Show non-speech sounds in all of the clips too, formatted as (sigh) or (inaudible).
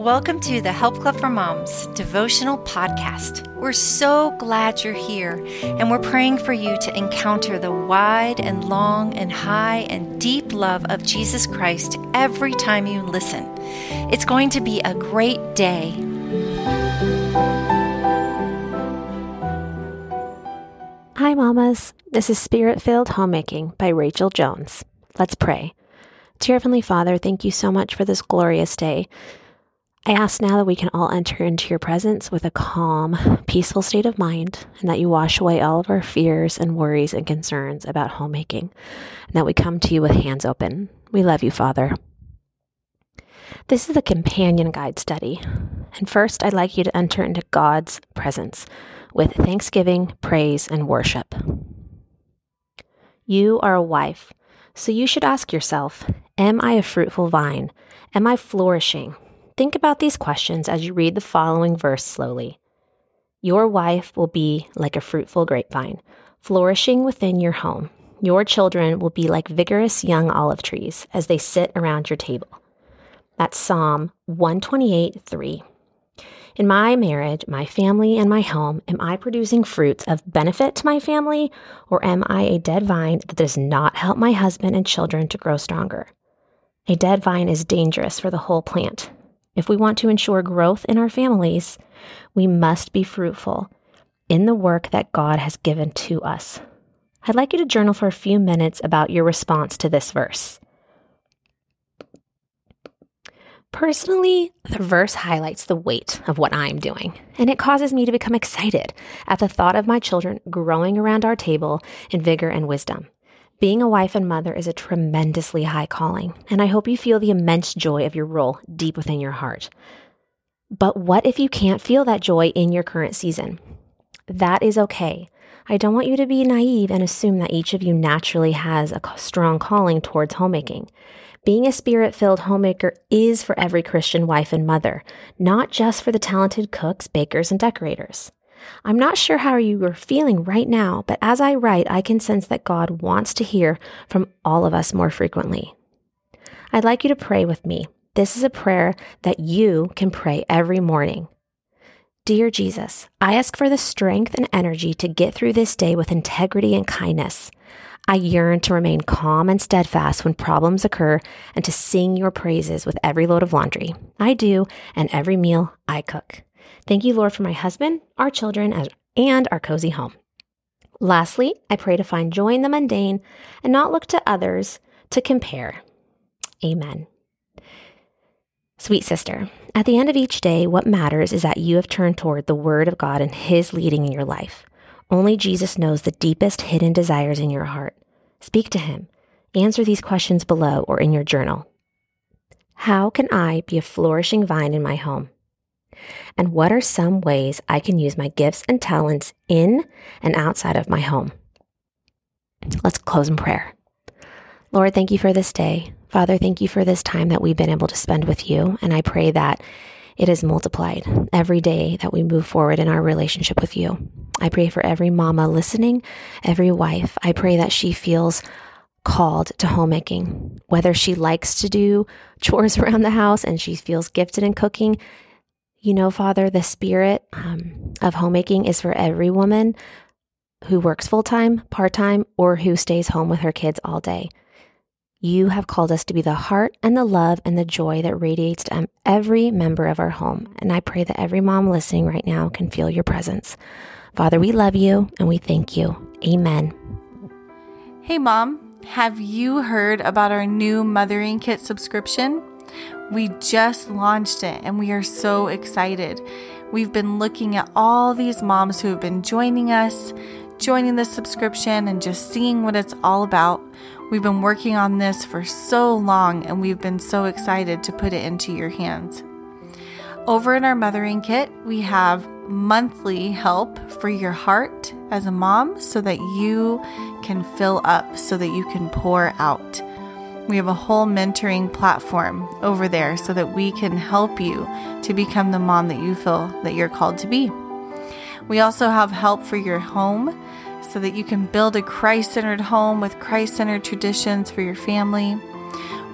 Welcome to the Help Club for Moms devotional podcast. We're so glad you're here, and we're praying for you to encounter the wide and long and high and deep love of Jesus Christ every time you listen. It's going to be a great day. Hi, mamas. This is Spirit Filled Homemaking by Rachel Jones. Let's pray. Dear Heavenly Father, thank you so much for this glorious day. I ask now that we can all enter into your presence with a calm, peaceful state of mind, and that you wash away all of our fears and worries and concerns about homemaking, and that we come to you with hands open. We love you, Father. This is a companion guide study, and first I'd like you to enter into God's presence with thanksgiving, praise, and worship. You are a wife, so you should ask yourself Am I a fruitful vine? Am I flourishing? Think about these questions as you read the following verse slowly. Your wife will be like a fruitful grapevine, flourishing within your home. Your children will be like vigorous young olive trees as they sit around your table. That's Psalm 128 3. In my marriage, my family, and my home, am I producing fruits of benefit to my family, or am I a dead vine that does not help my husband and children to grow stronger? A dead vine is dangerous for the whole plant. If we want to ensure growth in our families, we must be fruitful in the work that God has given to us. I'd like you to journal for a few minutes about your response to this verse. Personally, the verse highlights the weight of what I'm doing, and it causes me to become excited at the thought of my children growing around our table in vigor and wisdom. Being a wife and mother is a tremendously high calling, and I hope you feel the immense joy of your role deep within your heart. But what if you can't feel that joy in your current season? That is okay. I don't want you to be naive and assume that each of you naturally has a strong calling towards homemaking. Being a spirit filled homemaker is for every Christian wife and mother, not just for the talented cooks, bakers, and decorators. I'm not sure how you are feeling right now, but as I write, I can sense that God wants to hear from all of us more frequently. I'd like you to pray with me. This is a prayer that you can pray every morning. Dear Jesus, I ask for the strength and energy to get through this day with integrity and kindness. I yearn to remain calm and steadfast when problems occur and to sing your praises with every load of laundry I do and every meal I cook. Thank you, Lord, for my husband, our children, and our cozy home. Lastly, I pray to find joy in the mundane and not look to others to compare. Amen. Sweet sister, at the end of each day, what matters is that you have turned toward the Word of God and His leading in your life. Only Jesus knows the deepest hidden desires in your heart. Speak to Him. Answer these questions below or in your journal. How can I be a flourishing vine in my home? And what are some ways I can use my gifts and talents in and outside of my home? Let's close in prayer. Lord, thank you for this day. Father, thank you for this time that we've been able to spend with you. And I pray that it is multiplied every day that we move forward in our relationship with you. I pray for every mama listening, every wife. I pray that she feels called to homemaking, whether she likes to do (laughs) chores around the house and she feels gifted in cooking you know, Father, the spirit um, of homemaking is for every woman who works full time, part time, or who stays home with her kids all day. You have called us to be the heart and the love and the joy that radiates to every member of our home. And I pray that every mom listening right now can feel your presence. Father, we love you and we thank you. Amen. Hey, Mom, have you heard about our new Mothering Kit subscription? We just launched it and we are so excited. We've been looking at all these moms who have been joining us, joining the subscription, and just seeing what it's all about. We've been working on this for so long and we've been so excited to put it into your hands. Over in our mothering kit, we have monthly help for your heart as a mom so that you can fill up, so that you can pour out. We have a whole mentoring platform over there so that we can help you to become the mom that you feel that you're called to be. We also have help for your home so that you can build a Christ centered home with Christ centered traditions for your family.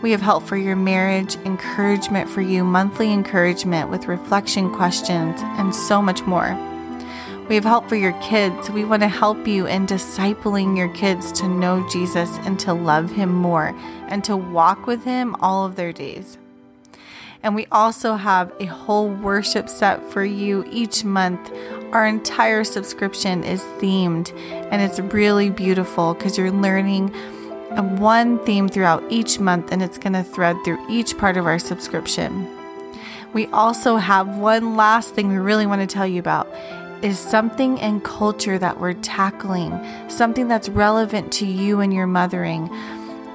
We have help for your marriage, encouragement for you, monthly encouragement with reflection questions, and so much more. We have help for your kids. We want to help you in discipling your kids to know Jesus and to love Him more and to walk with Him all of their days. And we also have a whole worship set for you each month. Our entire subscription is themed and it's really beautiful because you're learning one theme throughout each month and it's going to thread through each part of our subscription. We also have one last thing we really want to tell you about is something in culture that we're tackling, something that's relevant to you and your mothering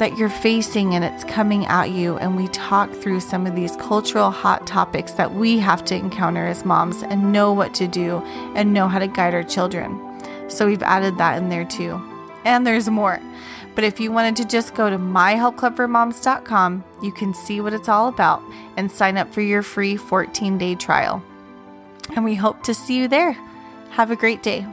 that you're facing and it's coming at you. And we talk through some of these cultural hot topics that we have to encounter as moms and know what to do and know how to guide our children. So we've added that in there too. And there's more. But if you wanted to just go to myhelpclubformoms.com, you can see what it's all about and sign up for your free 14 day trial. And we hope to see you there. Have a great day.